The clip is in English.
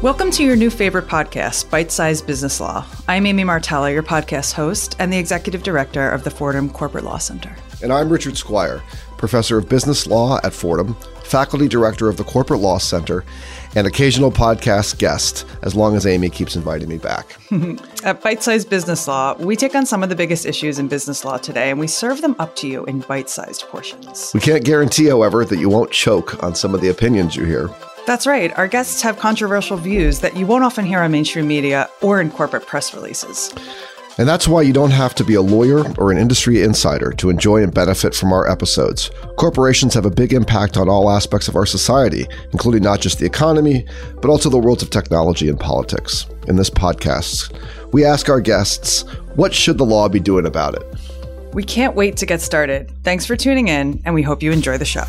Welcome to your new favorite podcast, Bite Size Business Law. I'm Amy Martella, your podcast host and the executive director of the Fordham Corporate Law Center. And I'm Richard Squire, professor of business law at Fordham, faculty director of the Corporate Law Center, and occasional podcast guest, as long as Amy keeps inviting me back. at Bite Size Business Law, we take on some of the biggest issues in business law today and we serve them up to you in bite sized portions. We can't guarantee, however, that you won't choke on some of the opinions you hear. That's right. Our guests have controversial views that you won't often hear on mainstream media or in corporate press releases. And that's why you don't have to be a lawyer or an industry insider to enjoy and benefit from our episodes. Corporations have a big impact on all aspects of our society, including not just the economy, but also the worlds of technology and politics. In this podcast, we ask our guests, what should the law be doing about it? We can't wait to get started. Thanks for tuning in, and we hope you enjoy the show.